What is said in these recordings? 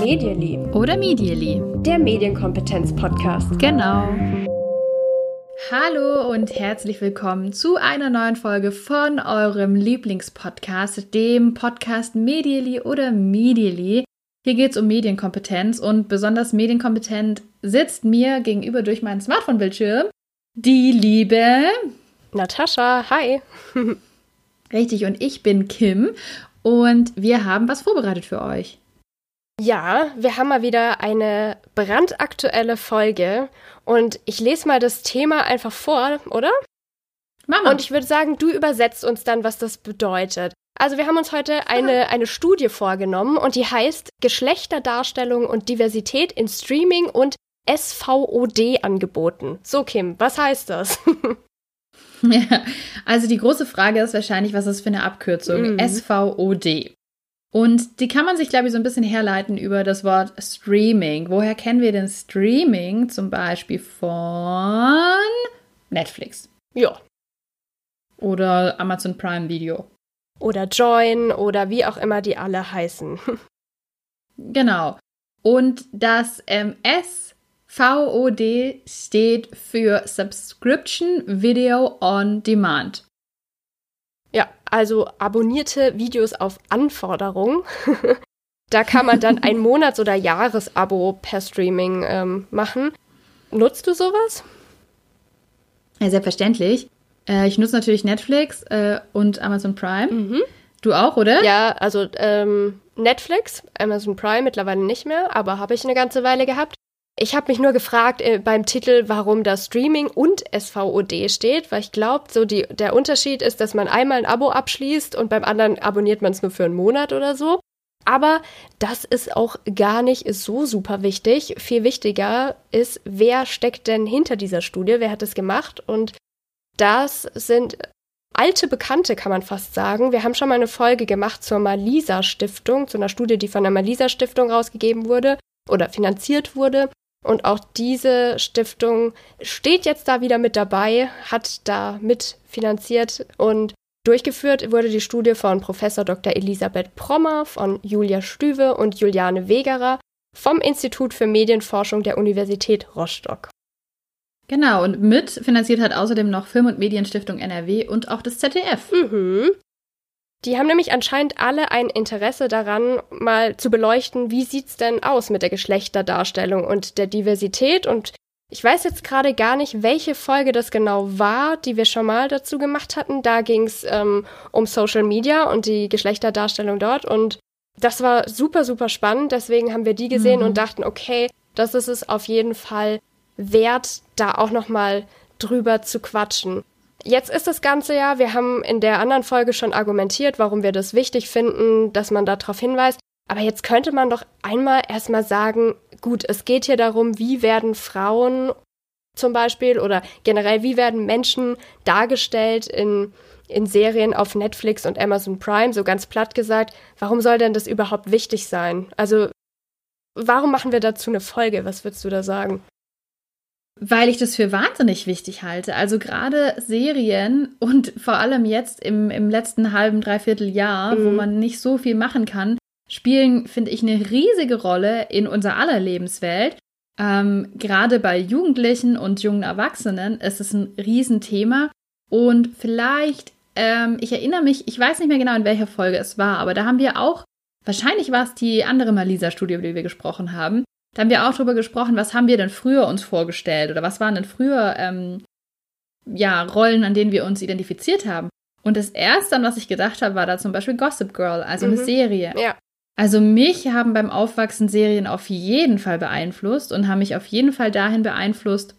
Medially. Oder Medially. Der Medienkompetenz-Podcast. Genau. Hallo und herzlich willkommen zu einer neuen Folge von eurem Lieblingspodcast, dem Podcast Medially oder Medially. Hier geht es um Medienkompetenz und besonders medienkompetent sitzt mir gegenüber durch meinen Smartphone-Bildschirm die liebe Natascha. Hi. Richtig, und ich bin Kim und wir haben was vorbereitet für euch. Ja, wir haben mal wieder eine brandaktuelle Folge und ich lese mal das Thema einfach vor, oder? Mama. Und ich würde sagen, du übersetzt uns dann, was das bedeutet. Also wir haben uns heute eine, eine Studie vorgenommen und die heißt Geschlechterdarstellung und Diversität in Streaming und SVOD angeboten. So, Kim, was heißt das? ja, also die große Frage ist wahrscheinlich, was ist für eine Abkürzung? Mhm. SVOD. Und die kann man sich, glaube ich, so ein bisschen herleiten über das Wort Streaming. Woher kennen wir denn Streaming? Zum Beispiel von Netflix. Ja. Oder Amazon Prime Video. Oder Join oder wie auch immer die alle heißen. genau. Und das ähm, SVOD steht für Subscription Video on Demand. Ja, also abonnierte Videos auf Anforderung. da kann man dann ein Monats- oder Jahresabo per Streaming ähm, machen. Nutzt du sowas? Ja, selbstverständlich. Äh, ich nutze natürlich Netflix äh, und Amazon Prime. Mhm. Du auch, oder? Ja, also ähm, Netflix, Amazon Prime mittlerweile nicht mehr, aber habe ich eine ganze Weile gehabt. Ich habe mich nur gefragt äh, beim Titel, warum da Streaming und SVOD steht, weil ich glaube, so die, der Unterschied ist, dass man einmal ein Abo abschließt und beim anderen abonniert man es nur für einen Monat oder so. Aber das ist auch gar nicht so super wichtig. Viel wichtiger ist, wer steckt denn hinter dieser Studie? Wer hat es gemacht? Und das sind alte Bekannte, kann man fast sagen. Wir haben schon mal eine Folge gemacht zur Malisa Stiftung, zu einer Studie, die von der Malisa Stiftung rausgegeben wurde oder finanziert wurde. Und auch diese Stiftung steht jetzt da wieder mit dabei, hat da mitfinanziert und durchgeführt wurde die Studie von Professor Dr. Elisabeth Prommer, von Julia Stüwe und Juliane Wegerer vom Institut für Medienforschung der Universität Rostock. Genau, und mitfinanziert hat außerdem noch Film- und Medienstiftung NRW und auch das ZDF. Mhm. Die haben nämlich anscheinend alle ein Interesse daran, mal zu beleuchten, wie sieht's denn aus mit der Geschlechterdarstellung und der Diversität. Und ich weiß jetzt gerade gar nicht, welche Folge das genau war, die wir schon mal dazu gemacht hatten. Da ging's ähm, um Social Media und die Geschlechterdarstellung dort. Und das war super, super spannend. Deswegen haben wir die gesehen mhm. und dachten, okay, das ist es auf jeden Fall wert, da auch noch mal drüber zu quatschen. Jetzt ist das Ganze ja, wir haben in der anderen Folge schon argumentiert, warum wir das wichtig finden, dass man darauf hinweist. Aber jetzt könnte man doch einmal erstmal sagen, gut, es geht hier darum, wie werden Frauen zum Beispiel oder generell, wie werden Menschen dargestellt in, in Serien auf Netflix und Amazon Prime, so ganz platt gesagt. Warum soll denn das überhaupt wichtig sein? Also, warum machen wir dazu eine Folge? Was würdest du da sagen? Weil ich das für wahnsinnig wichtig halte. Also gerade Serien und vor allem jetzt im, im letzten halben, dreiviertel Jahr, mhm. wo man nicht so viel machen kann, spielen, finde ich, eine riesige Rolle in unserer aller Lebenswelt. Ähm, gerade bei Jugendlichen und jungen Erwachsenen ist es ein Riesenthema. Und vielleicht, ähm, ich erinnere mich, ich weiß nicht mehr genau, in welcher Folge es war, aber da haben wir auch, wahrscheinlich war es die andere Malisa-Studie, über die wir gesprochen haben, da haben wir auch drüber gesprochen, was haben wir denn früher uns vorgestellt oder was waren denn früher ähm, ja, Rollen, an denen wir uns identifiziert haben. Und das erste, an was ich gedacht habe, war da zum Beispiel Gossip Girl, also mhm. eine Serie. Ja. Also mich haben beim Aufwachsen Serien auf jeden Fall beeinflusst und haben mich auf jeden Fall dahin beeinflusst,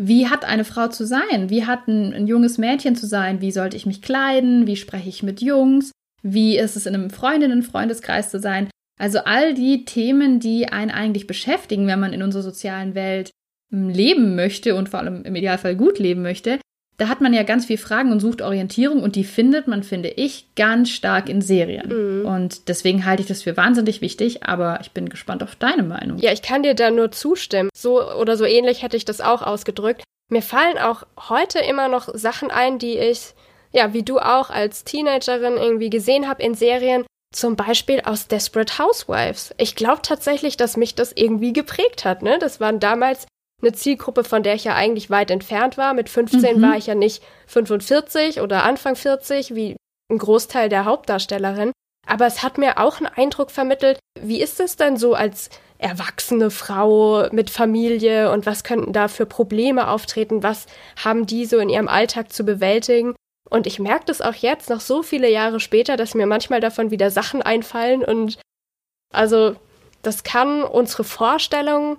wie hat eine Frau zu sein? Wie hat ein, ein junges Mädchen zu sein? Wie sollte ich mich kleiden? Wie spreche ich mit Jungs? Wie ist es in einem Freundinnen-Freundeskreis zu sein? Also all die Themen, die einen eigentlich beschäftigen, wenn man in unserer sozialen Welt hm, leben möchte und vor allem im Idealfall gut leben möchte, da hat man ja ganz viel Fragen und sucht Orientierung und die findet man, finde ich, ganz stark in Serien. Mhm. Und deswegen halte ich das für wahnsinnig wichtig, aber ich bin gespannt auf deine Meinung. Ja, ich kann dir da nur zustimmen. So oder so ähnlich hätte ich das auch ausgedrückt. Mir fallen auch heute immer noch Sachen ein, die ich ja, wie du auch als Teenagerin irgendwie gesehen habe in Serien, zum Beispiel aus Desperate Housewives. Ich glaube tatsächlich, dass mich das irgendwie geprägt hat. Ne? Das waren damals eine Zielgruppe, von der ich ja eigentlich weit entfernt war. Mit 15 mhm. war ich ja nicht 45 oder Anfang 40 wie ein Großteil der Hauptdarstellerin. Aber es hat mir auch einen Eindruck vermittelt, wie ist es denn so als erwachsene Frau mit Familie und was könnten da für Probleme auftreten? Was haben die so in ihrem Alltag zu bewältigen? Und ich merke das auch jetzt, noch so viele Jahre später, dass mir manchmal davon wieder Sachen einfallen. Und also, das kann unsere Vorstellung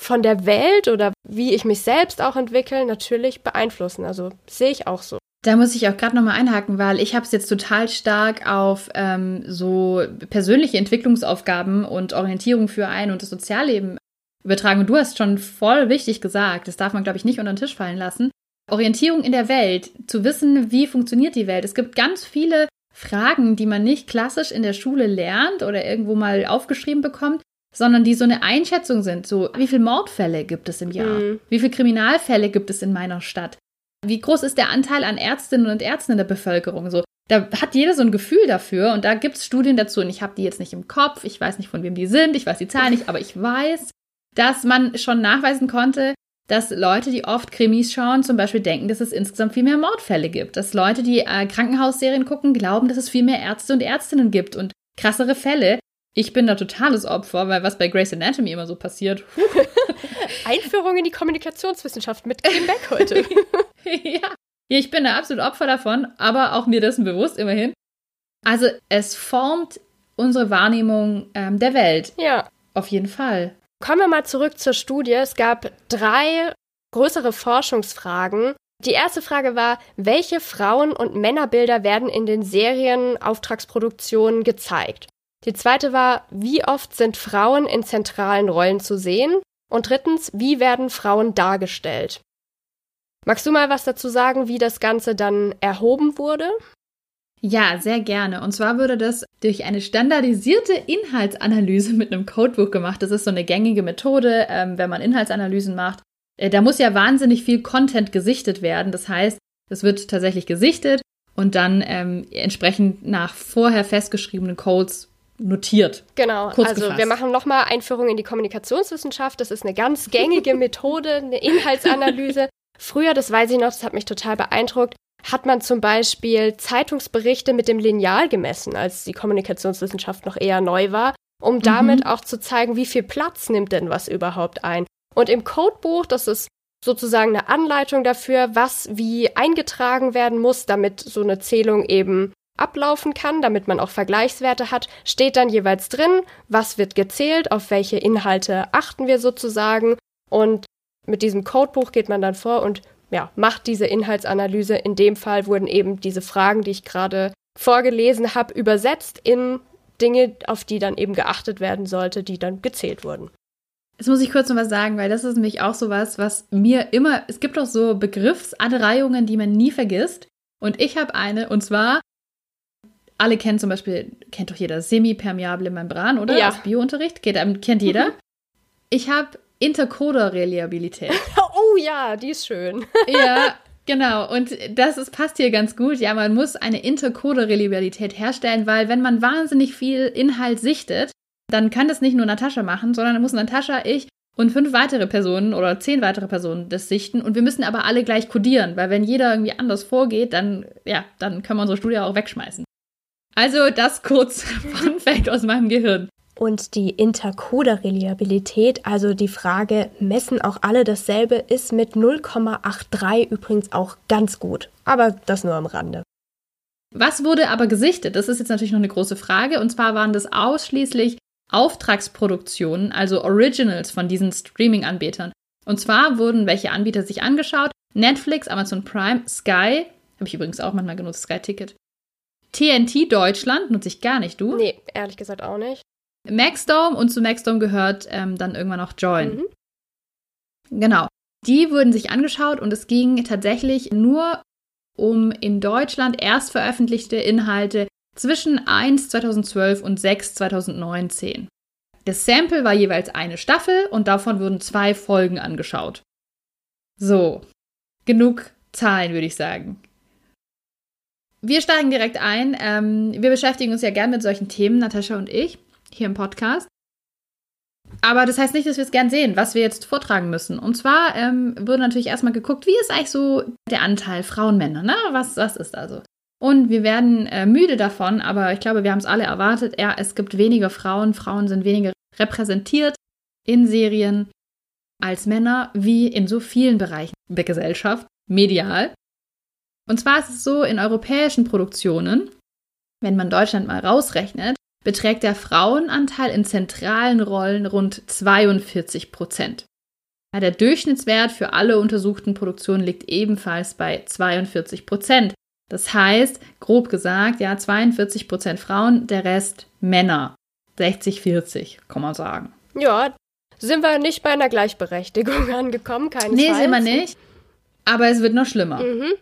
von der Welt oder wie ich mich selbst auch entwickle, natürlich beeinflussen. Also sehe ich auch so. Da muss ich auch gerade nochmal einhaken, weil ich habe es jetzt total stark auf ähm, so persönliche Entwicklungsaufgaben und Orientierung für ein und das Sozialleben übertragen. Und du hast schon voll wichtig gesagt, das darf man, glaube ich, nicht unter den Tisch fallen lassen. Orientierung in der Welt, zu wissen, wie funktioniert die Welt. Es gibt ganz viele Fragen, die man nicht klassisch in der Schule lernt oder irgendwo mal aufgeschrieben bekommt, sondern die so eine Einschätzung sind. So, wie viele Mordfälle gibt es im Jahr? Mhm. Wie viele Kriminalfälle gibt es in meiner Stadt? Wie groß ist der Anteil an Ärztinnen und Ärzten in der Bevölkerung? So, da hat jeder so ein Gefühl dafür und da gibt es Studien dazu und ich habe die jetzt nicht im Kopf, ich weiß nicht, von wem die sind, ich weiß die Zahlen nicht, aber ich weiß, dass man schon nachweisen konnte, dass Leute, die oft Krimis schauen, zum Beispiel denken, dass es insgesamt viel mehr Mordfälle gibt. Dass Leute, die äh, Krankenhausserien gucken, glauben, dass es viel mehr Ärzte und Ärztinnen gibt und krassere Fälle. Ich bin da totales Opfer, weil was bei Grace Anatomy immer so passiert. Einführung in die Kommunikationswissenschaft mit Kim Beck heute. ja. ich bin da absolut Opfer davon, aber auch mir dessen bewusst immerhin. Also es formt unsere Wahrnehmung ähm, der Welt. Ja. Auf jeden Fall. Kommen wir mal zurück zur Studie. Es gab drei größere Forschungsfragen. Die erste Frage war, welche Frauen- und Männerbilder werden in den Serienauftragsproduktionen gezeigt? Die zweite war, wie oft sind Frauen in zentralen Rollen zu sehen? Und drittens, wie werden Frauen dargestellt? Magst du mal was dazu sagen, wie das Ganze dann erhoben wurde? Ja, sehr gerne. Und zwar wurde das durch eine standardisierte Inhaltsanalyse mit einem Codebuch gemacht. Das ist so eine gängige Methode, ähm, wenn man Inhaltsanalysen macht. Äh, da muss ja wahnsinnig viel Content gesichtet werden. Das heißt, es wird tatsächlich gesichtet und dann ähm, entsprechend nach vorher festgeschriebenen Codes notiert. Genau, also gefasst. wir machen nochmal Einführung in die Kommunikationswissenschaft. Das ist eine ganz gängige Methode, eine Inhaltsanalyse. Früher, das weiß ich noch, das hat mich total beeindruckt, hat man zum Beispiel Zeitungsberichte mit dem Lineal gemessen, als die Kommunikationswissenschaft noch eher neu war, um damit mhm. auch zu zeigen, wie viel Platz nimmt denn was überhaupt ein. Und im Codebuch, das ist sozusagen eine Anleitung dafür, was wie eingetragen werden muss, damit so eine Zählung eben ablaufen kann, damit man auch Vergleichswerte hat, steht dann jeweils drin, was wird gezählt, auf welche Inhalte achten wir sozusagen. Und mit diesem Codebuch geht man dann vor und ja, macht diese Inhaltsanalyse. In dem Fall wurden eben diese Fragen, die ich gerade vorgelesen habe, übersetzt in Dinge, auf die dann eben geachtet werden sollte, die dann gezählt wurden. Jetzt muss ich kurz noch was sagen, weil das ist nämlich auch so was, was mir immer, es gibt auch so Begriffsanreihungen, die man nie vergisst. Und ich habe eine, und zwar, alle kennen zum Beispiel, kennt doch jeder, semipermeable Membran, oder? Ja. Aus Biounterricht, kennt, kennt jeder. Mhm. Ich habe Intercoder-Reliabilität. oh ja, die ist schön. ja, genau. Und das ist, passt hier ganz gut. Ja, man muss eine Intercoder-Reliabilität herstellen, weil wenn man wahnsinnig viel Inhalt sichtet, dann kann das nicht nur Natascha machen, sondern dann muss Natascha, ich und fünf weitere Personen oder zehn weitere Personen das sichten. Und wir müssen aber alle gleich codieren, weil wenn jeder irgendwie anders vorgeht, dann, ja, dann können wir unsere Studie auch wegschmeißen. Also das kurz Fun Fact aus meinem Gehirn. Und die Intercoder-Reliabilität, also die Frage, messen auch alle dasselbe, ist mit 0,83 übrigens auch ganz gut. Aber das nur am Rande. Was wurde aber gesichtet? Das ist jetzt natürlich noch eine große Frage. Und zwar waren das ausschließlich Auftragsproduktionen, also Originals von diesen Streaming-Anbietern. Und zwar wurden welche Anbieter sich angeschaut? Netflix, Amazon Prime, Sky, habe ich übrigens auch manchmal genutzt, Sky Ticket. TNT Deutschland nutze ich gar nicht, du? Nee, ehrlich gesagt auch nicht. Maxdome und zu Maxdome gehört ähm, dann irgendwann noch Join. Mhm. Genau. Die wurden sich angeschaut und es ging tatsächlich nur um in Deutschland erst veröffentlichte Inhalte zwischen 1 2012 und 6 2019. Das Sample war jeweils eine Staffel und davon wurden zwei Folgen angeschaut. So, genug Zahlen würde ich sagen. wir steigen direkt ein. Ähm, wir beschäftigen uns ja gern mit solchen Themen, Natascha und ich, hier im Podcast. Aber das heißt nicht, dass wir es gern sehen, was wir jetzt vortragen müssen. Und zwar ähm, wurde natürlich erstmal geguckt, wie ist eigentlich so der Anteil Frauen-Männer, ne? Was, was ist also? Und wir werden äh, müde davon, aber ich glaube, wir haben es alle erwartet. Ja, es gibt weniger Frauen, Frauen sind weniger repräsentiert in Serien als Männer, wie in so vielen Bereichen der Gesellschaft, medial. Und zwar ist es so, in europäischen Produktionen, wenn man Deutschland mal rausrechnet, beträgt der Frauenanteil in zentralen Rollen rund 42 Prozent. Der Durchschnittswert für alle untersuchten Produktionen liegt ebenfalls bei 42 Prozent. Das heißt, grob gesagt, ja, 42 Prozent Frauen, der Rest Männer. 60-40, kann man sagen. Ja, sind wir nicht bei einer Gleichberechtigung angekommen, keinesfalls. Nee, sind wir nicht. Aber es wird noch schlimmer. Mhm.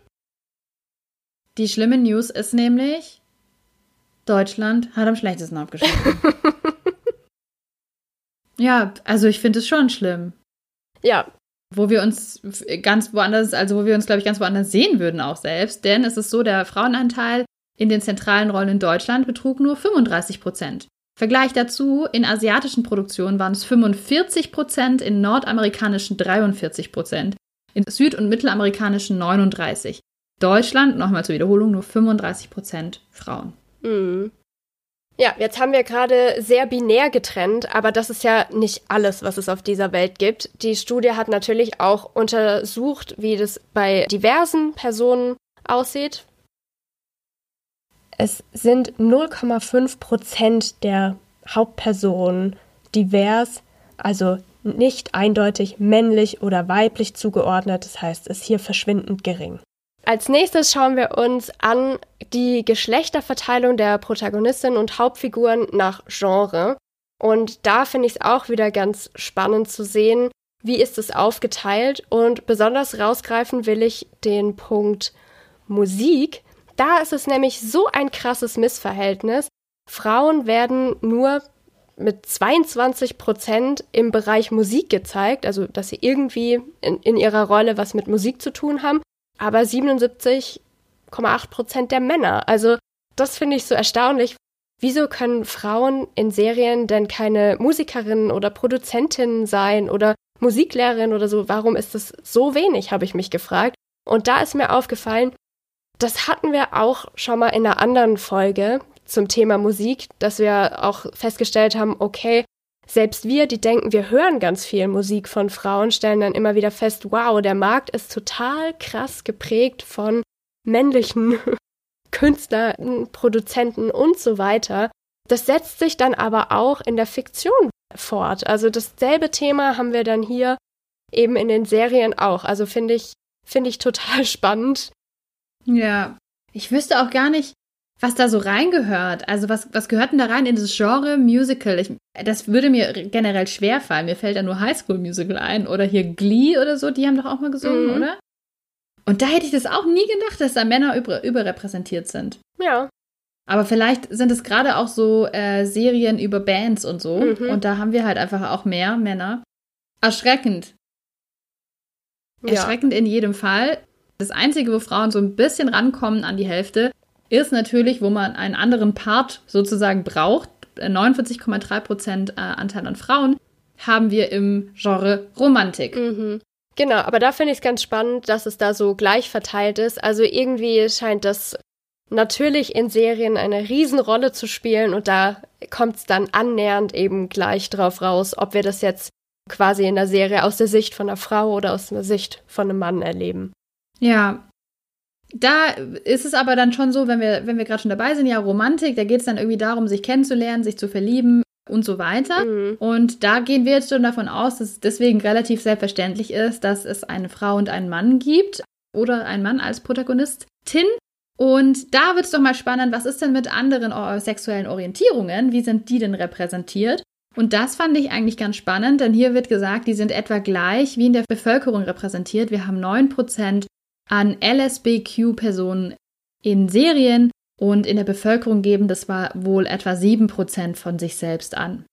Die schlimme News ist nämlich, Deutschland hat am schlechtesten abgeschnitten. ja, also ich finde es schon schlimm. Ja. Wo wir uns ganz woanders, also wo wir uns, glaube ich, ganz woanders sehen würden auch selbst. Denn es ist so, der Frauenanteil in den zentralen Rollen in Deutschland betrug nur 35 Prozent. Vergleich dazu, in asiatischen Produktionen waren es 45 Prozent, in nordamerikanischen 43 Prozent, in süd- und mittelamerikanischen 39. Deutschland, nochmal zur Wiederholung, nur 35 Prozent Frauen. Mhm. Ja, jetzt haben wir gerade sehr binär getrennt, aber das ist ja nicht alles, was es auf dieser Welt gibt. Die Studie hat natürlich auch untersucht, wie das bei diversen Personen aussieht. Es sind 0,5 Prozent der Hauptpersonen divers, also nicht eindeutig männlich oder weiblich zugeordnet. Das heißt, es ist hier verschwindend gering. Als nächstes schauen wir uns an die Geschlechterverteilung der Protagonistinnen und Hauptfiguren nach Genre. Und da finde ich es auch wieder ganz spannend zu sehen, wie ist es aufgeteilt. Und besonders rausgreifen will ich den Punkt Musik. Da ist es nämlich so ein krasses Missverhältnis. Frauen werden nur mit 22 Prozent im Bereich Musik gezeigt, also dass sie irgendwie in, in ihrer Rolle was mit Musik zu tun haben aber 77,8 Prozent der Männer. Also das finde ich so erstaunlich. Wieso können Frauen in Serien denn keine Musikerinnen oder Produzentinnen sein oder Musiklehrerin oder so? Warum ist das so wenig, habe ich mich gefragt. Und da ist mir aufgefallen, das hatten wir auch schon mal in einer anderen Folge zum Thema Musik, dass wir auch festgestellt haben, okay, selbst wir, die denken, wir hören ganz viel Musik von Frauen, stellen dann immer wieder fest, wow, der Markt ist total krass geprägt von männlichen Künstlern, Produzenten und so weiter. Das setzt sich dann aber auch in der Fiktion fort. Also dasselbe Thema haben wir dann hier eben in den Serien auch. Also finde ich, finde ich total spannend. Ja, ich wüsste auch gar nicht, was da so reingehört. Also was, was gehört denn da rein in das Genre Musical? Ich, das würde mir generell schwer fallen. Mir fällt da nur Highschool Musical ein oder hier Glee oder so. Die haben doch auch mal gesungen, mhm. oder? Und da hätte ich das auch nie gedacht, dass da Männer über, überrepräsentiert sind. Ja. Aber vielleicht sind es gerade auch so äh, Serien über Bands und so. Mhm. Und da haben wir halt einfach auch mehr Männer. Erschreckend. Ja. Erschreckend in jedem Fall. Das Einzige, wo Frauen so ein bisschen rankommen an die Hälfte, ist natürlich, wo man einen anderen Part sozusagen braucht. 49,3 Prozent äh, Anteil an Frauen haben wir im Genre Romantik. Mhm. Genau, aber da finde ich es ganz spannend, dass es da so gleich verteilt ist. Also irgendwie scheint das natürlich in Serien eine Riesenrolle zu spielen und da kommt es dann annähernd eben gleich drauf raus, ob wir das jetzt quasi in der Serie aus der Sicht von einer Frau oder aus der Sicht von einem Mann erleben. Ja, da ist es aber dann schon so, wenn wir, wenn wir gerade schon dabei sind, ja, Romantik, da geht es dann irgendwie darum, sich kennenzulernen, sich zu verlieben und so weiter. Mhm. Und da gehen wir jetzt schon davon aus, dass es deswegen relativ selbstverständlich ist, dass es eine Frau und einen Mann gibt oder einen Mann als Protagonistin. Und da wird es doch mal spannend, was ist denn mit anderen sexuellen Orientierungen? Wie sind die denn repräsentiert? Und das fand ich eigentlich ganz spannend, denn hier wird gesagt, die sind etwa gleich wie in der Bevölkerung repräsentiert. Wir haben 9% an LSBQ-Personen in Serien und in der Bevölkerung geben das war wohl etwa 7% von sich selbst an.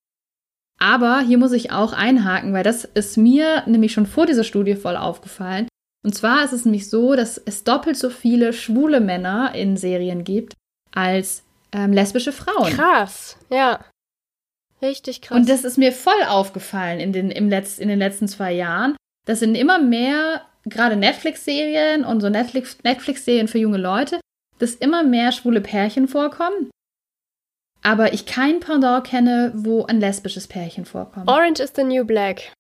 Aber hier muss ich auch einhaken, weil das ist mir nämlich schon vor dieser Studie voll aufgefallen. Und zwar ist es nämlich so, dass es doppelt so viele schwule Männer in Serien gibt als ähm, lesbische Frauen. Krass, ja. Richtig krass. Und das ist mir voll aufgefallen in den, im Letz-, in den letzten zwei Jahren. Das sind immer mehr, gerade Netflix-Serien und so Netflix-Serien Netflix für junge Leute, dass immer mehr schwule Pärchen vorkommen. Aber ich kein Pendant kenne, wo ein lesbisches Pärchen vorkommt. Orange is the New Black.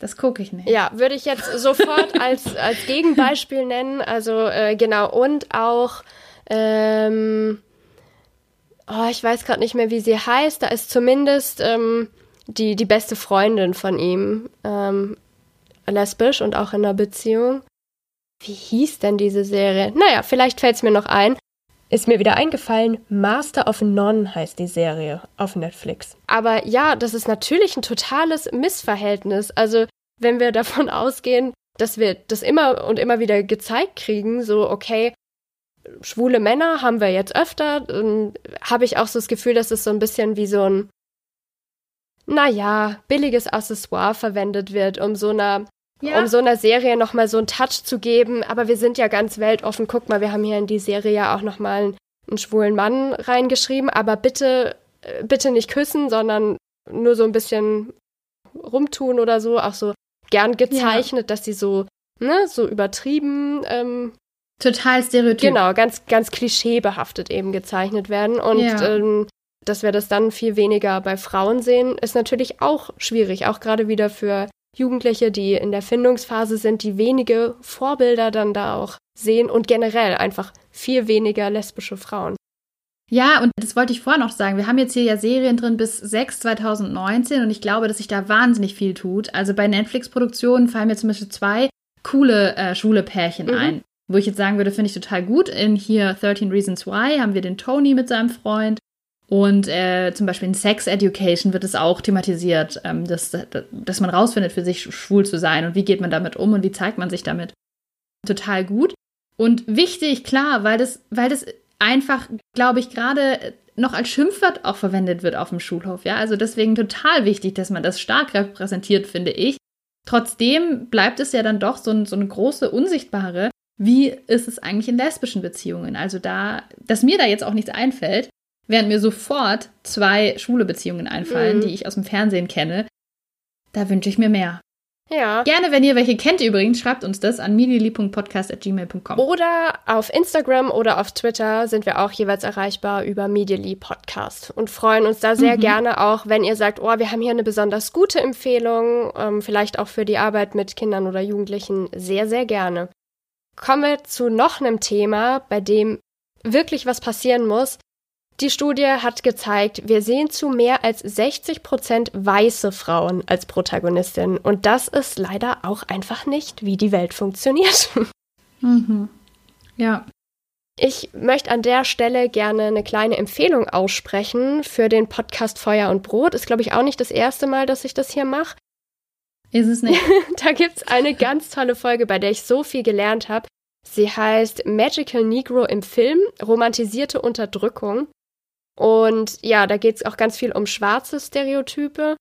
Das gucke ich nicht. Ja, würde ich jetzt sofort als, als Gegenbeispiel nennen. Also äh, genau, und auch, ähm, oh, ich weiß gerade nicht mehr, wie sie heißt. Da ist zumindest ähm, die, die beste Freundin von ihm ähm, lesbisch und auch in einer Beziehung. Wie hieß denn diese Serie? Naja, vielleicht fällt es mir noch ein. Ist mir wieder eingefallen, Master of None heißt die Serie auf Netflix. Aber ja, das ist natürlich ein totales Missverhältnis. Also, wenn wir davon ausgehen, dass wir das immer und immer wieder gezeigt kriegen, so, okay, schwule Männer haben wir jetzt öfter, habe ich auch so das Gefühl, dass es so ein bisschen wie so ein, naja, billiges Accessoire verwendet wird, um so einer ja. um so einer Serie nochmal so einen Touch zu geben. Aber wir sind ja ganz weltoffen. Guck mal, wir haben hier in die Serie ja auch nochmal einen, einen schwulen Mann reingeschrieben. Aber bitte, äh, bitte nicht küssen, sondern nur so ein bisschen rumtun oder so. Auch so gern gezeichnet, ja. dass sie so, ne, so übertrieben. Ähm, Total stereotyp. Genau, ganz, ganz klischeebehaftet eben gezeichnet werden. Und ja. ähm, dass wir das dann viel weniger bei Frauen sehen, ist natürlich auch schwierig. Auch gerade wieder für Jugendliche, die in der Findungsphase sind, die wenige Vorbilder dann da auch sehen und generell einfach viel weniger lesbische Frauen. Ja, und das wollte ich vorher noch sagen. Wir haben jetzt hier ja Serien drin bis 6 2019 und ich glaube, dass sich da wahnsinnig viel tut. Also bei Netflix-Produktionen fallen mir zum Beispiel zwei coole äh, schwule Pärchen mhm. ein. Wo ich jetzt sagen würde, finde ich total gut. In hier 13 Reasons Why haben wir den Tony mit seinem Freund und äh, zum Beispiel in Sex Education wird es auch thematisiert, ähm, dass, dass man rausfindet, für sich schwul zu sein und wie geht man damit um und wie zeigt man sich damit. Total gut. Und wichtig, klar, weil das, weil das einfach, glaube ich, gerade noch als Schimpfwort auch verwendet wird auf dem Schulhof. Ja, also deswegen total wichtig, dass man das stark repräsentiert, finde ich. Trotzdem bleibt es ja dann doch so, ein, so eine große Unsichtbare. Wie ist es eigentlich in lesbischen Beziehungen? Also da, dass mir da jetzt auch nichts einfällt, während mir sofort zwei schwule Beziehungen einfallen, mhm. die ich aus dem Fernsehen kenne. Da wünsche ich mir mehr. Ja. Gerne, wenn ihr welche kennt übrigens, schreibt uns das an medially.podcast.gmail.com. Oder auf Instagram oder auf Twitter sind wir auch jeweils erreichbar über Medially Podcast und freuen uns da sehr mhm. gerne auch, wenn ihr sagt, oh, wir haben hier eine besonders gute Empfehlung, ähm, vielleicht auch für die Arbeit mit Kindern oder Jugendlichen, sehr, sehr gerne. Kommen wir zu noch einem Thema, bei dem wirklich was passieren muss. Die Studie hat gezeigt, wir sehen zu mehr als 60 Prozent weiße Frauen als Protagonistin. Und das ist leider auch einfach nicht, wie die Welt funktioniert. Mhm. Ja. Ich möchte an der Stelle gerne eine kleine Empfehlung aussprechen für den Podcast Feuer und Brot. Ist, glaube ich, auch nicht das erste Mal, dass ich das hier mache. Ist es nicht? da gibt es eine ganz tolle Folge, bei der ich so viel gelernt habe. Sie heißt Magical Negro im Film, romantisierte Unterdrückung. Und ja, da geht es auch ganz viel um schwarze Stereotype.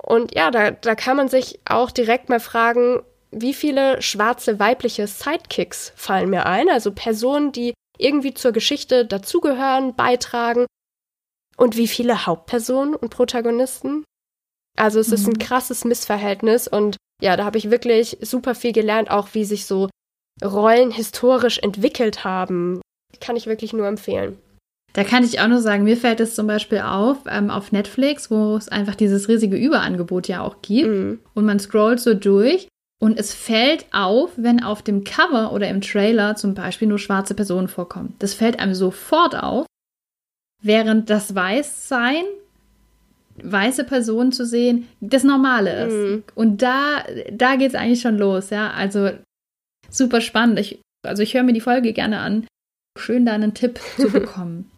Und ja, da, da kann man sich auch direkt mal fragen, wie viele schwarze weibliche Sidekicks fallen mir ein? Also Personen, die irgendwie zur Geschichte dazugehören, beitragen. Und wie viele Hauptpersonen und Protagonisten? Also es mhm. ist ein mhm. krasses Missverhältnis und ja, da habe ich wirklich super viel gelernt, auch wie sich so Rollen historisch entwickelt haben. Kann ich wirklich nur empfehlen. Da kann ich auch nur sagen, mir fällt es zum Beispiel auf, ähm, auf Netflix, wo es einfach dieses riesige Überangebot ja auch gibt. Mhm. Und man scrollt so durch und es fällt auf, wenn auf dem Cover oder im Trailer zum Beispiel nur schwarze Personen vorkommen. Das fällt einem sofort auf, während das Weißsein, weiße Personen zu sehen, das Normale ist. Mhm. Und da, da geht es eigentlich schon los, ja. Also super spannend. Ich, also ich höre mir die Folge gerne an. Schön, da einen Tipp zu bekommen.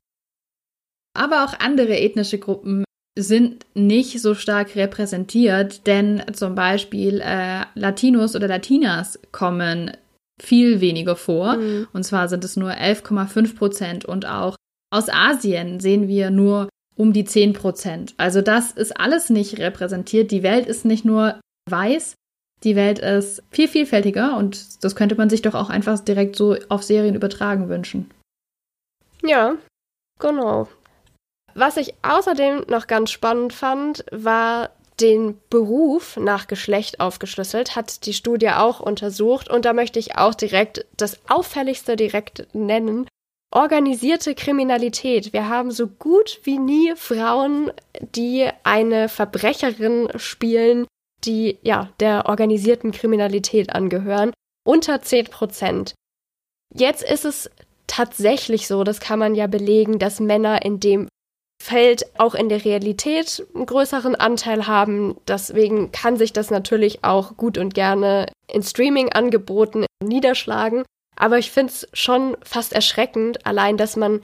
Aber auch andere ethnische Gruppen sind nicht so stark repräsentiert, denn zum Beispiel äh, Latinos oder Latinas kommen viel weniger vor. Mhm. Und zwar sind es nur 11,5 Prozent. Und auch aus Asien sehen wir nur um die 10 Prozent. Also das ist alles nicht repräsentiert. Die Welt ist nicht nur weiß, Die Welt ist viel vielfältiger und das könnte man sich doch auch einfach direkt so auf Serien übertragen wünschen. Ja, genau. Was ich außerdem noch ganz spannend fand, war den Beruf nach Geschlecht aufgeschlüsselt, hat die Studie auch untersucht und da möchte ich auch direkt das Auffälligste direkt nennen. Organisierte Kriminalität. Wir haben so gut wie nie Frauen, die eine Verbrecherin spielen, die ja der organisierten Kriminalität angehören. Unter 10 Prozent. Jetzt ist es tatsächlich so, das kann man ja belegen, dass Männer in dem Feld auch in der Realität einen größeren Anteil haben. Deswegen kann sich das natürlich auch gut und gerne in Streaming-Angeboten niederschlagen. Aber ich finde es schon fast erschreckend, allein, dass man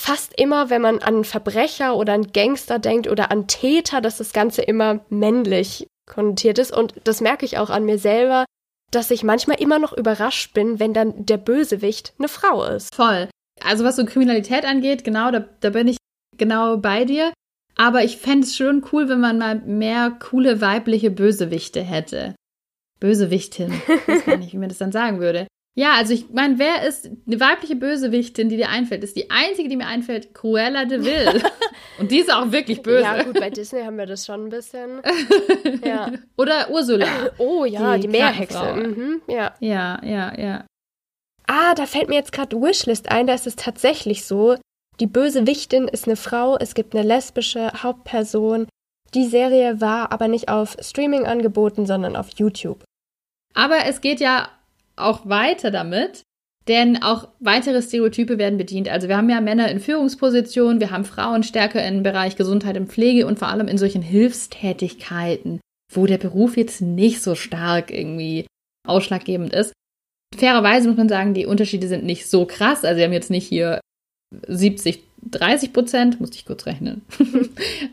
fast immer, wenn man an Verbrecher oder an Gangster denkt oder an Täter, dass das Ganze immer männlich konnotiert ist. Und das merke ich auch an mir selber, dass ich manchmal immer noch überrascht bin, wenn dann der Bösewicht eine Frau ist. Voll. Also was so Kriminalität angeht, genau, da, da bin ich genau bei dir. Aber ich fände es schon cool, wenn man mal mehr coole weibliche Bösewichte hätte. Bösewichtin. Ich weiß gar nicht, wie man das dann sagen würde. Ja, also ich meine, wer ist eine weibliche Bösewichtin, die dir einfällt? Ist die einzige, die mir einfällt, Cruella de Vil. Und die ist auch wirklich böse. Ja, gut, bei Disney haben wir das schon ein bisschen. ja. Oder Ursula. Oh ja, die, die Meerhexe. Mhm, ja. Ja, ja, ja. Ah, da fällt mir jetzt gerade Wishlist ein, da ist es tatsächlich so, die böse Wichtin ist eine Frau, es gibt eine lesbische Hauptperson. Die Serie war aber nicht auf Streaming angeboten, sondern auf YouTube. Aber es geht ja auch weiter damit, denn auch weitere Stereotype werden bedient. Also wir haben ja Männer in Führungspositionen, wir haben Frauen stärker im Bereich Gesundheit und Pflege und vor allem in solchen Hilfstätigkeiten, wo der Beruf jetzt nicht so stark irgendwie ausschlaggebend ist. Fairerweise muss man sagen, die Unterschiede sind nicht so krass. Also wir haben jetzt nicht hier 70, 30 Prozent, musste ich kurz rechnen.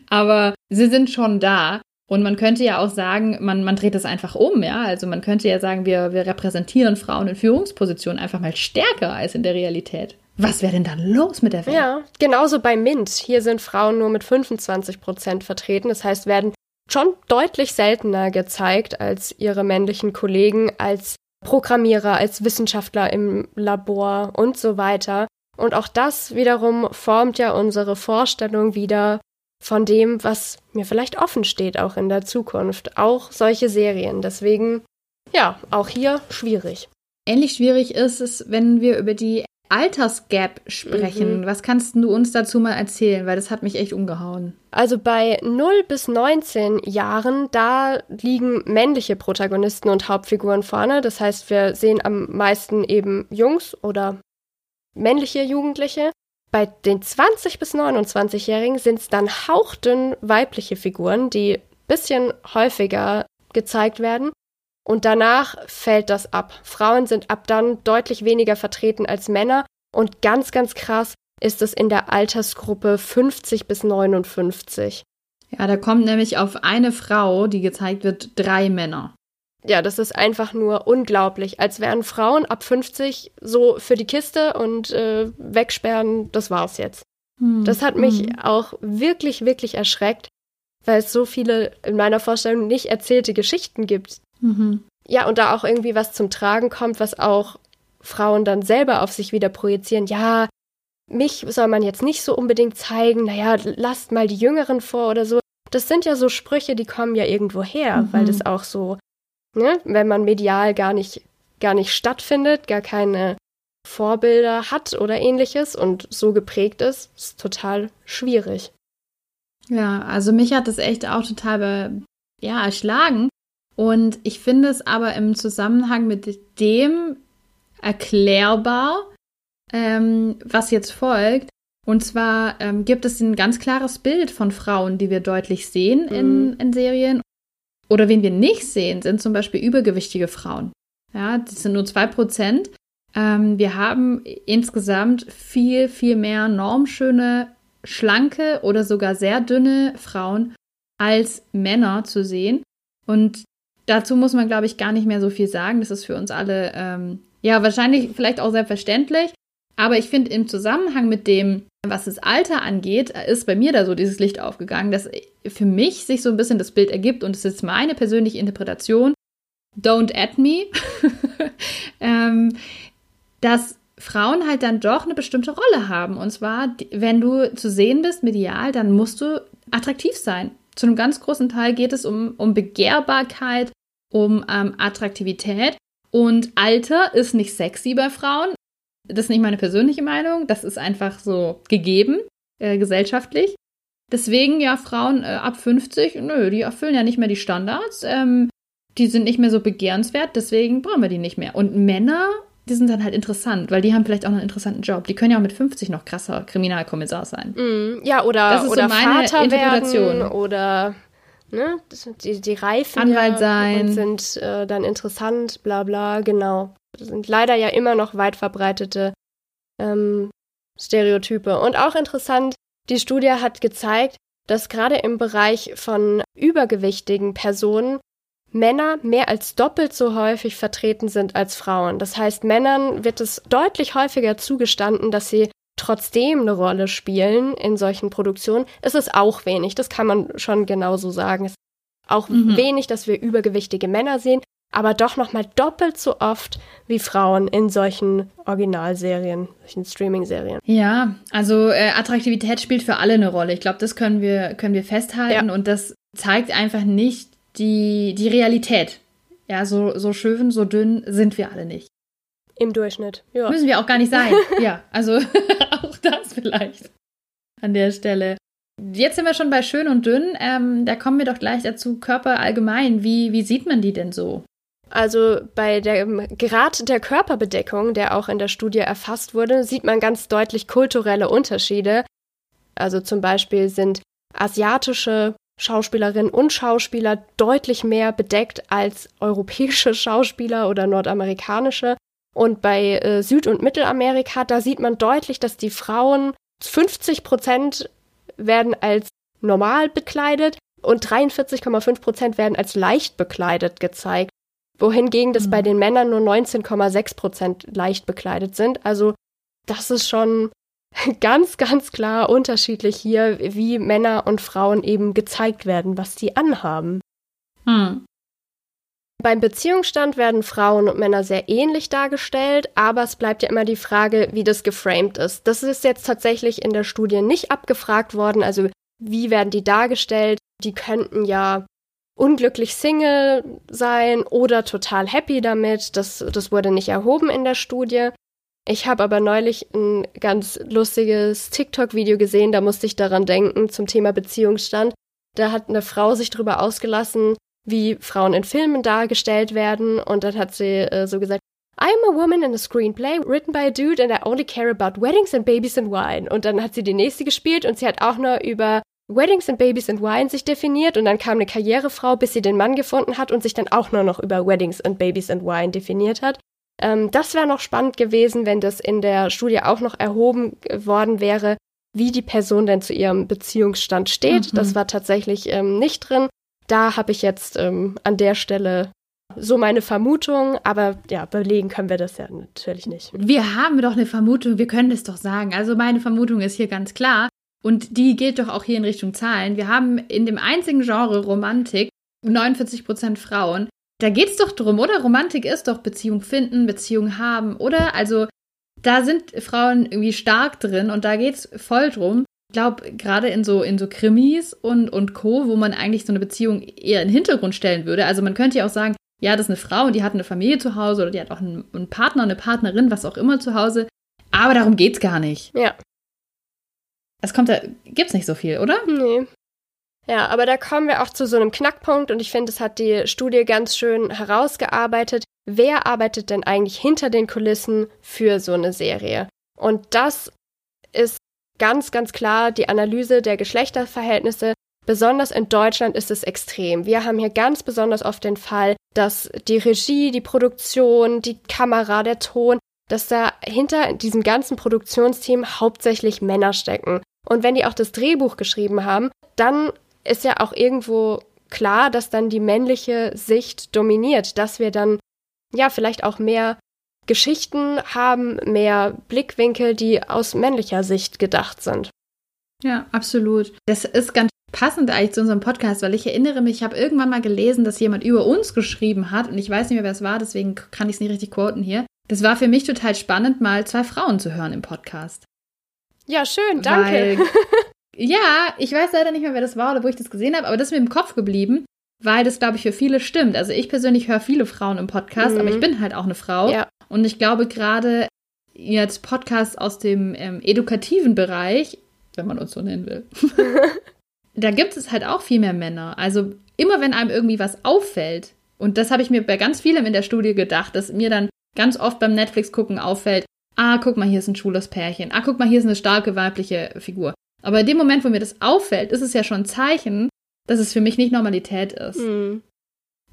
Aber sie sind schon da. Und man könnte ja auch sagen, man, man dreht das einfach um, ja. Also man könnte ja sagen, wir, wir repräsentieren Frauen in Führungspositionen einfach mal stärker als in der Realität. Was wäre denn da los mit der Welt? Ja, genauso bei Mint. Hier sind Frauen nur mit 25 Prozent vertreten. Das heißt, werden schon deutlich seltener gezeigt als ihre männlichen Kollegen, als Programmierer, als Wissenschaftler im Labor und so weiter. Und auch das wiederum formt ja unsere Vorstellung wieder von dem, was mir vielleicht offen steht, auch in der Zukunft. Auch solche Serien. Deswegen, ja, auch hier schwierig. Ähnlich schwierig ist es, wenn wir über die Altersgap sprechen. Mhm. Was kannst du uns dazu mal erzählen? Weil das hat mich echt umgehauen. Also bei 0 bis 19 Jahren, da liegen männliche Protagonisten und Hauptfiguren vorne. Das heißt, wir sehen am meisten eben Jungs oder männliche Jugendliche. Bei den 20 bis 29-Jährigen sind es dann hauchdünn weibliche Figuren, die bisschen häufiger gezeigt werden. Und danach fällt das ab. Frauen sind ab dann deutlich weniger vertreten als Männer. Und ganz, ganz krass ist es in der Altersgruppe 50 bis 59. Ja, da kommt nämlich auf eine Frau, die gezeigt wird, drei Männer ja, das ist einfach nur unglaublich. Als wären Frauen ab 50 so für die Kiste und äh, wegsperren, das war's jetzt. Hm. Das hat mich hm. auch wirklich, wirklich erschreckt, weil es so viele in meiner Vorstellung nicht erzählte Geschichten gibt. Mhm. Ja, und da auch irgendwie was zum Tragen kommt, was auch Frauen dann selber auf sich wieder projizieren. Ja, mich soll man jetzt nicht so unbedingt zeigen. Naja, lasst mal die Jüngeren vor oder so. Das sind ja so Sprüche, die kommen ja irgendwo her, mhm. weil das auch so ne, wenn man medial gar nicht, gar nicht stattfindet, gar keine Vorbilder hat oder ähnliches und so geprägt ist, ist total schwierig. Ja, also mich hat das echt auch total ja, erschlagen. Und ich finde es aber im Zusammenhang mit dem erklärbar, ähm, was jetzt folgt. Und zwar ähm, gibt es ein ganz klares Bild von Frauen, die wir deutlich sehen mhm. in, in Serien. Oder wen wir nicht sehen, sind zum Beispiel übergewichtige Frauen. Ja, das sind nur zwei Prozent. Ähm, wir haben insgesamt viel, viel mehr normschöne, schlanke oder sogar sehr dünne Frauen als Männer zu sehen. Und dazu muss man, glaube ich, gar nicht mehr so viel sagen. Das ist für uns alle, ähm, ja, wahrscheinlich vielleicht auch selbstverständlich. Aber ich finde im Zusammenhang mit dem, was das Alter angeht, ist bei mir da so dieses Licht aufgegangen, dass für mich sich so ein bisschen das Bild ergibt und es ist meine persönliche Interpretation, Don't Add Me, ähm, dass Frauen halt dann doch eine bestimmte Rolle haben. Und zwar, wenn du zu sehen bist, medial, dann musst du attraktiv sein. Zu einem ganz großen Teil geht es um, um Begehrbarkeit, um ähm, Attraktivität. Und Alter ist nicht sexy bei Frauen. Das ist nicht meine persönliche Meinung. Das ist einfach so gegeben, äh, gesellschaftlich. Deswegen ja, Frauen äh, ab 50, nö, die erfüllen ja nicht mehr die Standards. Ähm, die sind nicht mehr so begehrenswert, deswegen brauchen wir die nicht mehr. Und Männer, die sind dann halt interessant, weil die haben vielleicht auch einen interessanten Job. Die können ja auch mit 50 noch krasser Kriminalkommissar sein. Mm, ja, oder, das ist oder so meine Vater Interpretation. werden oder ne, die, die reifen Anwalt ja sein. und sind äh, dann interessant, bla bla, genau. Das sind leider ja immer noch weit verbreitete ähm, Stereotype. Und auch interessant, die Studie hat gezeigt, dass gerade im Bereich von übergewichtigen Personen Männer mehr als doppelt so häufig vertreten sind als Frauen. Das heißt, Männern wird es deutlich häufiger zugestanden, dass sie trotzdem eine Rolle spielen in solchen Produktionen. Es ist auch wenig, das kann man schon genauso sagen. Es ist auch Mhm. wenig, dass wir übergewichtige Männer sehen, aber doch nochmal doppelt so oft wie Frauen in solchen Originalserien, solchen Streaming-Serien. Ja, also äh, Attraktivität spielt für alle eine Rolle. Ich glaube, das können wir, können wir festhalten Ja. und das zeigt einfach nicht die, die Realität. Ja, so, so schön, so dünn sind wir alle nicht. Im Durchschnitt, ja. Müssen wir auch gar nicht sein. ja, also auch das vielleicht an der Stelle. Jetzt sind wir schon bei schön und dünn. Ähm, da kommen wir doch gleich dazu. Körper allgemein. Wie, wie sieht man die denn so? Also bei dem Grad der Körperbedeckung, der auch in der Studie erfasst wurde, sieht man ganz deutlich kulturelle Unterschiede. Also zum Beispiel sind asiatische Schauspielerinnen und Schauspieler deutlich mehr bedeckt als europäische Schauspieler oder nordamerikanische. Und bei äh, Süd- und Mittelamerika, da sieht man deutlich, dass die Frauen 50 Prozent werden als normal bekleidet und 43,5 Prozent werden als leicht bekleidet gezeigt wohingegen das Mhm. bei den Männern nur 19,6 Prozent leicht bekleidet sind. Also das ist schon ganz, ganz klar unterschiedlich hier, wie Männer und Frauen eben gezeigt werden, was die anhaben. Hm. Beim Beziehungsstand werden Frauen und Männer sehr ähnlich dargestellt, aber es bleibt ja immer die Frage, wie das geframed ist. Das ist jetzt tatsächlich in der Studie nicht abgefragt worden, also wie werden die dargestellt? Die könnten ja unglücklich Single sein oder total happy damit. Das, das wurde nicht erhoben in der Studie. Ich habe aber neulich ein ganz lustiges TikTok-Video gesehen, da musste ich daran denken zum Thema Beziehungsstand. Da hat eine Frau sich darüber ausgelassen, wie Frauen in Filmen dargestellt werden und dann hat sie äh, so gesagt, I'm a woman in a screenplay written by a dude and I only care about weddings and babies and wine. Und dann hat sie die nächste gespielt und sie hat auch nur über Weddings and Babies and Wine sich definiert und dann kam eine Karrierefrau, bis sie den Mann gefunden hat und sich dann auch nur noch über Weddings and Babies and Wine definiert hat. Ähm, das wäre noch spannend gewesen, wenn das in der Studie auch noch erhoben worden wäre, wie die Person denn zu ihrem Beziehungsstand steht. Mhm. Das war tatsächlich ähm, nicht drin. Da habe ich jetzt ähm, an der Stelle so meine Vermutung, aber ja, belegen können wir das ja natürlich nicht. Wir haben doch eine Vermutung, wir können das doch sagen. Also meine Vermutung ist hier ganz klar. Und die gilt doch auch hier in Richtung Zahlen. Wir haben in dem einzigen Genre Romantik 49% Frauen. Da geht's doch drum, oder? Romantik ist doch Beziehung finden, Beziehung haben, oder? Also da sind Frauen irgendwie stark drin und da geht's voll drum. Ich glaube, gerade in so, in so Krimis und, und Co., wo man eigentlich so eine Beziehung eher in den Hintergrund stellen würde. Also man könnte ja auch sagen, ja, das ist eine Frau und die hat eine Familie zu Hause oder die hat auch einen, einen Partner, eine Partnerin, was auch immer zu Hause. Aber darum geht's gar nicht. Ja. Es kommt da, gibt's nicht so viel, oder? Nee. Ja, aber da kommen wir auch zu so einem Knackpunkt und ich finde, es hat die Studie ganz schön herausgearbeitet. Wer arbeitet denn eigentlich hinter den Kulissen für so eine Serie? Und das ist ganz, ganz klar die Analyse der Geschlechterverhältnisse. Besonders in Deutschland ist es extrem. Wir haben hier ganz besonders oft den Fall, dass die Regie, die Produktion, die Kamera, der Ton, dass da hinter diesem ganzen Produktionsteam hauptsächlich Männer stecken. Und wenn die auch das Drehbuch geschrieben haben, dann ist ja auch irgendwo klar, dass dann die männliche Sicht dominiert, dass wir dann ja vielleicht auch mehr Geschichten haben, mehr Blickwinkel, die aus männlicher Sicht gedacht sind. Ja, absolut. Das ist ganz passend eigentlich zu unserem Podcast, weil ich erinnere mich, ich habe irgendwann mal gelesen, dass jemand über uns geschrieben hat und ich weiß nicht mehr, wer es war, deswegen kann ich es nicht richtig quoten hier. Das war für mich total spannend, mal zwei Frauen zu hören im Podcast. Ja, schön, danke. Weil, ja, ich weiß leider nicht mehr, wer das war oder wo ich das gesehen habe, aber das ist mir im Kopf geblieben, weil das, glaube ich, für viele stimmt. Also ich persönlich höre viele Frauen im Podcast, mhm. aber ich bin halt auch eine Frau. Ja. Und ich glaube gerade jetzt Podcasts aus dem ähm, edukativen Bereich, wenn man uns so nennen will, da gibt es halt auch viel mehr Männer. Also immer wenn einem irgendwie was auffällt, und das habe ich mir bei ganz vielem in der Studie gedacht, dass mir dann ganz oft beim Netflix gucken auffällt, ah, guck mal, hier ist ein schwules Pärchen, ah, guck mal, hier ist eine starke weibliche Figur. Aber in dem Moment, wo mir das auffällt, ist es ja schon ein Zeichen, dass es für mich nicht Normalität ist. Mhm.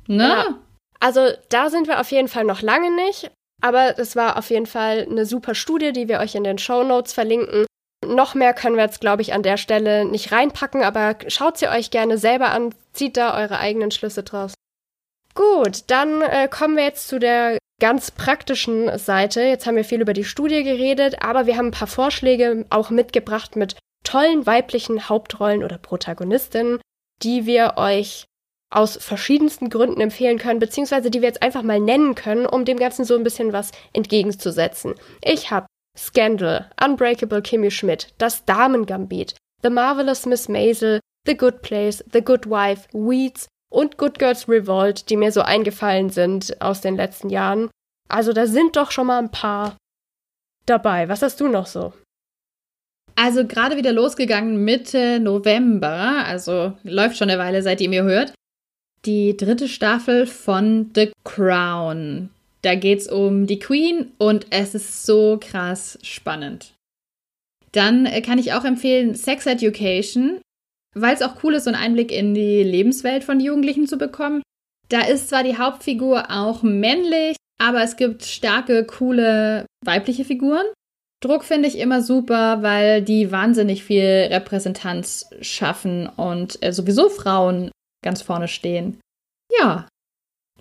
Ne? Ja. Also da sind wir auf jeden Fall noch lange nicht, aber das war auf jeden Fall eine super Studie, die wir euch in den Show Notes verlinken. Noch mehr können wir jetzt, glaube ich, an der Stelle nicht reinpacken, aber schaut sie euch gerne selber an, zieht da eure eigenen Schlüsse draus. Gut, dann äh, kommen wir jetzt zu der ganz praktischen Seite. Jetzt haben wir viel über die Studie geredet, aber wir haben ein paar Vorschläge auch mitgebracht mit tollen weiblichen Hauptrollen oder Protagonistinnen, die wir euch aus verschiedensten Gründen empfehlen können, beziehungsweise die wir jetzt einfach mal nennen können, um dem Ganzen so ein bisschen was entgegenzusetzen. Ich habe Scandal, Unbreakable Kimmy Schmidt, Das Damengambit, The Marvelous Miss Maisel, The Good Place, The Good Wife, Weeds und Good Girls Revolt, die mir so eingefallen sind aus den letzten Jahren. Also da sind doch schon mal ein paar dabei. Was hast du noch so? Also gerade wieder losgegangen Mitte November, also läuft schon eine Weile, seit ihr mir hört. Die dritte Staffel von The Crown. Da geht's um die Queen und es ist so krass spannend. Dann äh, kann ich auch empfehlen Sex Education, weil es auch cool ist, so einen Einblick in die Lebenswelt von Jugendlichen zu bekommen. Da ist zwar die Hauptfigur auch männlich, aber es gibt starke, coole weibliche Figuren. Druck finde ich immer super, weil die wahnsinnig viel Repräsentanz schaffen und äh, sowieso Frauen ganz vorne stehen. Ja,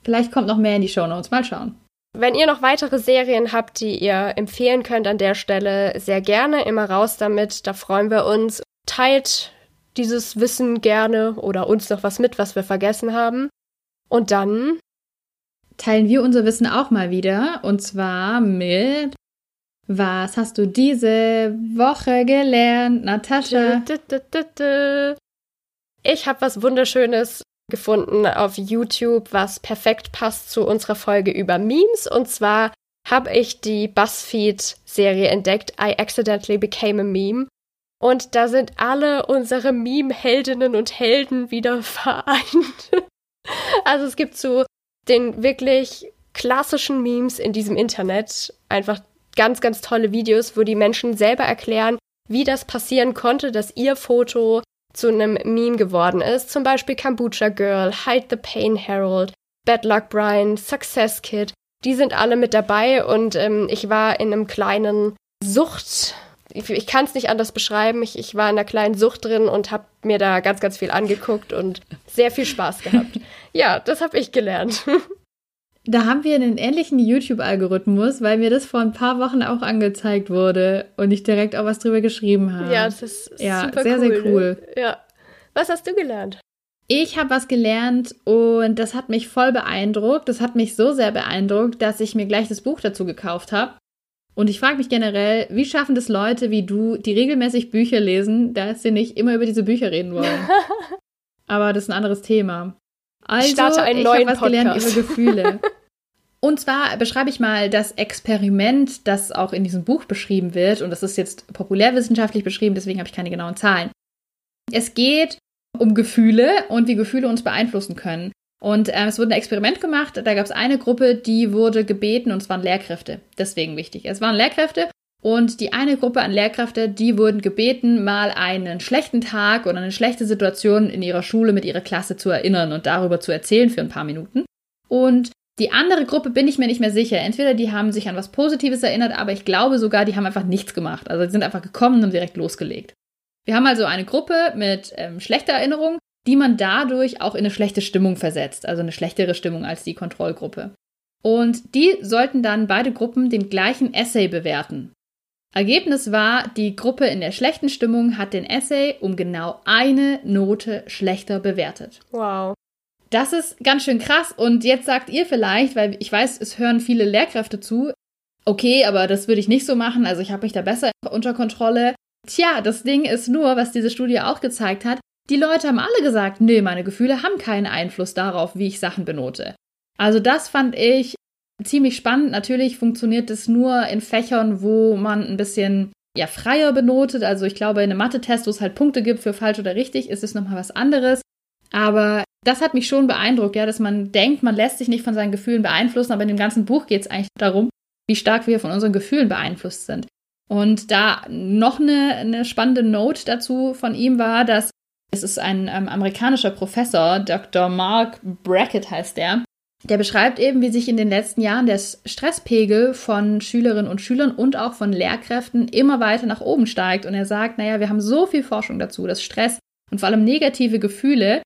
vielleicht kommt noch mehr in die Show Notes. Mal schauen. Wenn ihr noch weitere Serien habt, die ihr empfehlen könnt an der Stelle, sehr gerne, immer raus damit. Da freuen wir uns. Teilt dieses Wissen gerne oder uns noch was mit, was wir vergessen haben. Und dann teilen wir unser Wissen auch mal wieder. Und zwar mit was hast du diese Woche gelernt, Natascha? Ich habe was Wunderschönes gefunden auf YouTube, was perfekt passt zu unserer Folge über Memes. Und zwar habe ich die BuzzFeed-Serie entdeckt, I Accidentally Became a Meme. Und da sind alle unsere Meme-Heldinnen und Helden wieder vereint. also es gibt so den wirklich klassischen Memes in diesem Internet einfach ganz, ganz tolle Videos, wo die Menschen selber erklären, wie das passieren konnte, dass ihr Foto zu einem Meme geworden ist. Zum Beispiel Kombucha Girl, Hide the Pain Herald, Bad Luck Brian, Success Kid. Die sind alle mit dabei und ähm, ich war in einem kleinen Sucht. Ich, ich kann es nicht anders beschreiben. Ich, ich war in einer kleinen Sucht drin und habe mir da ganz, ganz viel angeguckt und sehr viel Spaß gehabt. ja, das habe ich gelernt. Da haben wir einen ähnlichen YouTube-Algorithmus, weil mir das vor ein paar Wochen auch angezeigt wurde und ich direkt auch was drüber geschrieben habe. Ja, das ist ja, super sehr, cool. Sehr, cool. Ja. Was hast du gelernt? Ich habe was gelernt und das hat mich voll beeindruckt. Das hat mich so sehr beeindruckt, dass ich mir gleich das Buch dazu gekauft habe. Und ich frage mich generell, wie schaffen das Leute wie du, die regelmäßig Bücher lesen, dass sie nicht immer über diese Bücher reden wollen? Aber das ist ein anderes Thema. Also, ich starte einen ich neuen was Podcast. gelernt über Gefühle. Und zwar beschreibe ich mal das Experiment, das auch in diesem Buch beschrieben wird. Und das ist jetzt populärwissenschaftlich beschrieben, deswegen habe ich keine genauen Zahlen. Es geht um Gefühle und wie Gefühle uns beeinflussen können. Und äh, es wurde ein Experiment gemacht. Da gab es eine Gruppe, die wurde gebeten, und es waren Lehrkräfte. Deswegen wichtig. Es waren Lehrkräfte und die eine Gruppe an Lehrkräfte, die wurden gebeten, mal einen schlechten Tag oder eine schlechte Situation in ihrer Schule mit ihrer Klasse zu erinnern und darüber zu erzählen für ein paar Minuten. Und die andere Gruppe bin ich mir nicht mehr sicher. Entweder die haben sich an was Positives erinnert, aber ich glaube sogar, die haben einfach nichts gemacht. Also die sind einfach gekommen und direkt losgelegt. Wir haben also eine Gruppe mit ähm, schlechter Erinnerung, die man dadurch auch in eine schlechte Stimmung versetzt, also eine schlechtere Stimmung als die Kontrollgruppe. Und die sollten dann beide Gruppen den gleichen Essay bewerten. Ergebnis war, die Gruppe in der schlechten Stimmung hat den Essay um genau eine Note schlechter bewertet. Wow. Das ist ganz schön krass. Und jetzt sagt ihr vielleicht, weil ich weiß, es hören viele Lehrkräfte zu, okay, aber das würde ich nicht so machen, also ich habe mich da besser unter Kontrolle. Tja, das Ding ist nur, was diese Studie auch gezeigt hat, die Leute haben alle gesagt, nee, meine Gefühle haben keinen Einfluss darauf, wie ich Sachen benote. Also das fand ich ziemlich spannend. Natürlich funktioniert es nur in Fächern, wo man ein bisschen ja, freier benotet. Also ich glaube, in einem Mathe-Test, wo es halt Punkte gibt für falsch oder richtig, ist es nochmal was anderes. Aber das hat mich schon beeindruckt, ja, dass man denkt, man lässt sich nicht von seinen Gefühlen beeinflussen, aber in dem ganzen Buch geht es eigentlich darum, wie stark wir von unseren Gefühlen beeinflusst sind. Und da noch eine, eine spannende Note dazu von ihm war, dass es ist ein ähm, amerikanischer Professor, Dr. Mark Brackett heißt der, der beschreibt eben, wie sich in den letzten Jahren der Stresspegel von Schülerinnen und Schülern und auch von Lehrkräften immer weiter nach oben steigt. Und er sagt, naja, wir haben so viel Forschung dazu, dass Stress und vor allem negative Gefühle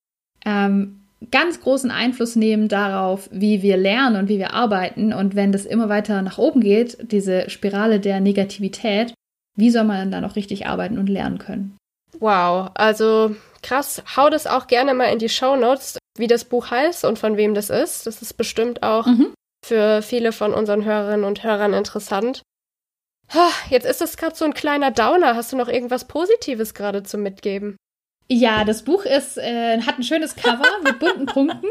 ähm, ganz großen Einfluss nehmen darauf, wie wir lernen und wie wir arbeiten. Und wenn das immer weiter nach oben geht, diese Spirale der Negativität, wie soll man dann noch richtig arbeiten und lernen können? Wow, also krass. Hau das auch gerne mal in die Show Notes, wie das Buch heißt und von wem das ist. Das ist bestimmt auch mhm. für viele von unseren Hörerinnen und Hörern interessant. Jetzt ist es gerade so ein kleiner Downer. Hast du noch irgendwas Positives gerade zu mitgeben? Ja, das Buch ist, äh, hat ein schönes Cover mit bunten Punkten.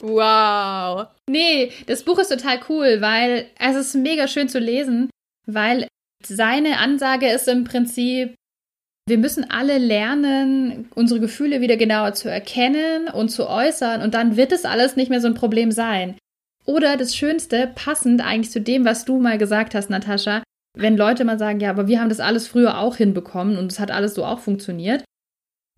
Wow. Nee, das Buch ist total cool, weil es ist mega schön zu lesen, weil seine Ansage ist im Prinzip, wir müssen alle lernen, unsere Gefühle wieder genauer zu erkennen und zu äußern und dann wird es alles nicht mehr so ein Problem sein. Oder das Schönste, passend eigentlich zu dem, was du mal gesagt hast, Natascha, wenn Leute mal sagen, ja, aber wir haben das alles früher auch hinbekommen und es hat alles so auch funktioniert.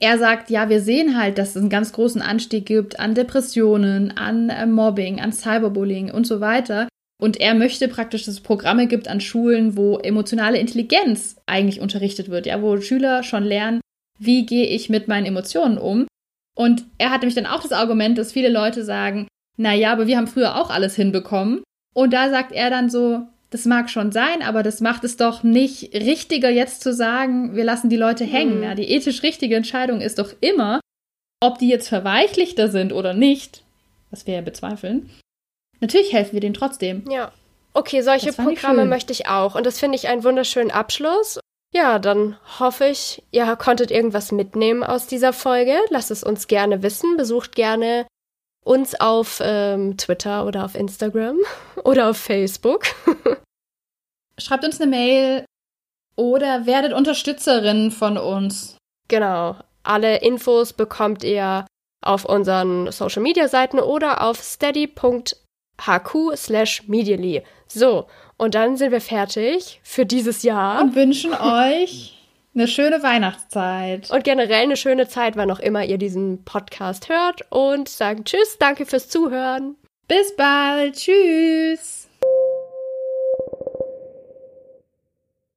Er sagt, ja, wir sehen halt, dass es einen ganz großen Anstieg gibt an Depressionen, an äh, Mobbing, an Cyberbullying und so weiter. Und er möchte praktisch, dass es Programme gibt an Schulen, wo emotionale Intelligenz eigentlich unterrichtet wird, ja, wo Schüler schon lernen, wie gehe ich mit meinen Emotionen um. Und er hat nämlich dann auch das Argument, dass viele Leute sagen, na ja, aber wir haben früher auch alles hinbekommen. Und da sagt er dann so, das mag schon sein, aber das macht es doch nicht richtiger, jetzt zu sagen, wir lassen die Leute hängen. Mhm. Ja, die ethisch richtige Entscheidung ist doch immer, ob die jetzt verweichlichter sind oder nicht, was wir ja bezweifeln, Natürlich helfen wir denen trotzdem. Ja. Okay, solche Programme möchte ich auch. Und das finde ich einen wunderschönen Abschluss. Ja, dann hoffe ich, ihr konntet irgendwas mitnehmen aus dieser Folge. Lasst es uns gerne wissen. Besucht gerne uns auf ähm, Twitter oder auf Instagram oder auf Facebook. Schreibt uns eine Mail oder werdet Unterstützerin von uns. Genau. Alle Infos bekommt ihr auf unseren Social Media Seiten oder auf steady.com hq slash medially. So, und dann sind wir fertig für dieses Jahr. Und wünschen euch eine schöne Weihnachtszeit. Und generell eine schöne Zeit, wann auch immer ihr diesen Podcast hört. Und sagen Tschüss, danke fürs Zuhören. Bis bald. Tschüss.